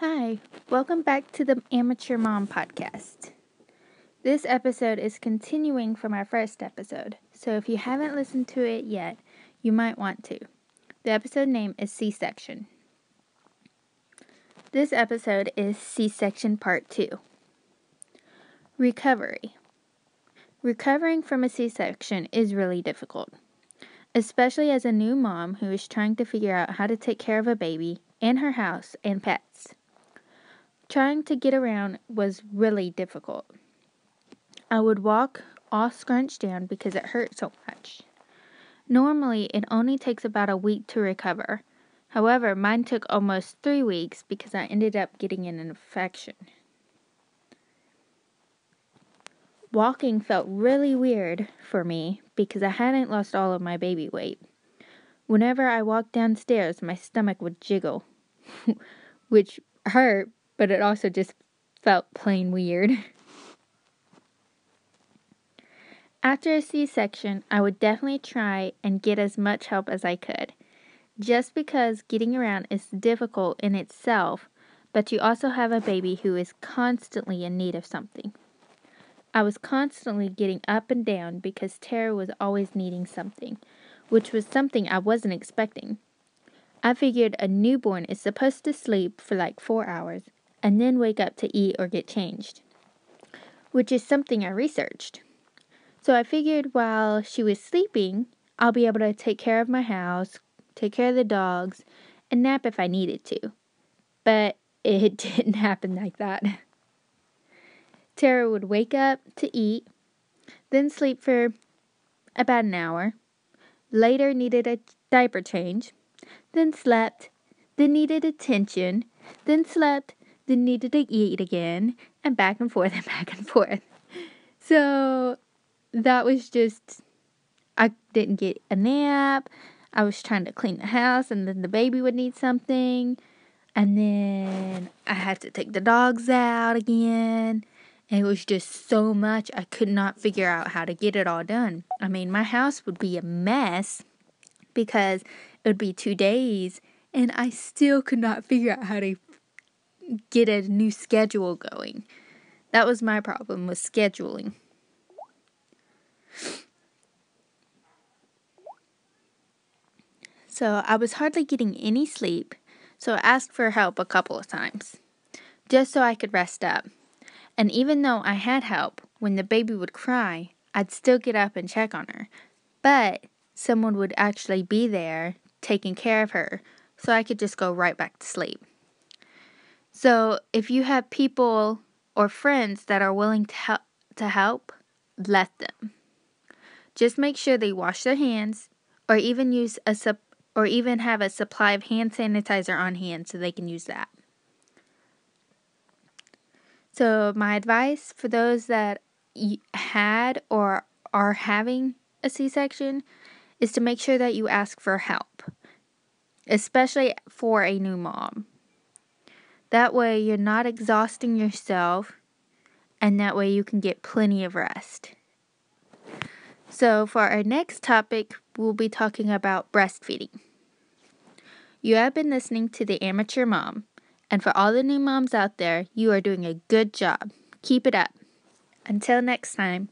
Hi, welcome back to the Amateur Mom Podcast. This episode is continuing from our first episode, so if you haven't listened to it yet, you might want to. The episode name is C Section. This episode is C Section Part 2 Recovery. Recovering from a C section is really difficult, especially as a new mom who is trying to figure out how to take care of a baby and her house and pets. Trying to get around was really difficult. I would walk all scrunched down because it hurt so much. Normally, it only takes about a week to recover. However, mine took almost three weeks because I ended up getting an infection. Walking felt really weird for me because I hadn't lost all of my baby weight. Whenever I walked downstairs, my stomach would jiggle, which hurt but it also just felt plain weird. After a C section, I would definitely try and get as much help as I could. Just because getting around is difficult in itself, but you also have a baby who is constantly in need of something. I was constantly getting up and down because Tara was always needing something, which was something I wasn't expecting. I figured a newborn is supposed to sleep for like four hours and then wake up to eat or get changed, which is something I researched. So I figured while she was sleeping, I'll be able to take care of my house, take care of the dogs, and nap if I needed to. But it didn't happen like that. Tara would wake up to eat, then sleep for about an hour, later needed a diaper change, then slept, then needed attention, then slept, then needed to eat again, and back and forth and back and forth. So that was just, I didn't get a nap. I was trying to clean the house, and then the baby would need something. And then I had to take the dogs out again. And it was just so much, I could not figure out how to get it all done. I mean, my house would be a mess because it would be two days, and I still could not figure out how to get a new schedule going. That was my problem with scheduling. So I was hardly getting any sleep, so I asked for help a couple of times, just so I could rest up. And even though I had help, when the baby would cry, I'd still get up and check on her. But someone would actually be there taking care of her, so I could just go right back to sleep. So if you have people or friends that are willing to help, to help, let them. Just make sure they wash their hands or even use a sup- or even have a supply of hand sanitizer on hand so they can use that. So my advice for those that had or are having a C-section is to make sure that you ask for help, especially for a new mom. That way, you're not exhausting yourself, and that way, you can get plenty of rest. So, for our next topic, we'll be talking about breastfeeding. You have been listening to The Amateur Mom, and for all the new moms out there, you are doing a good job. Keep it up. Until next time.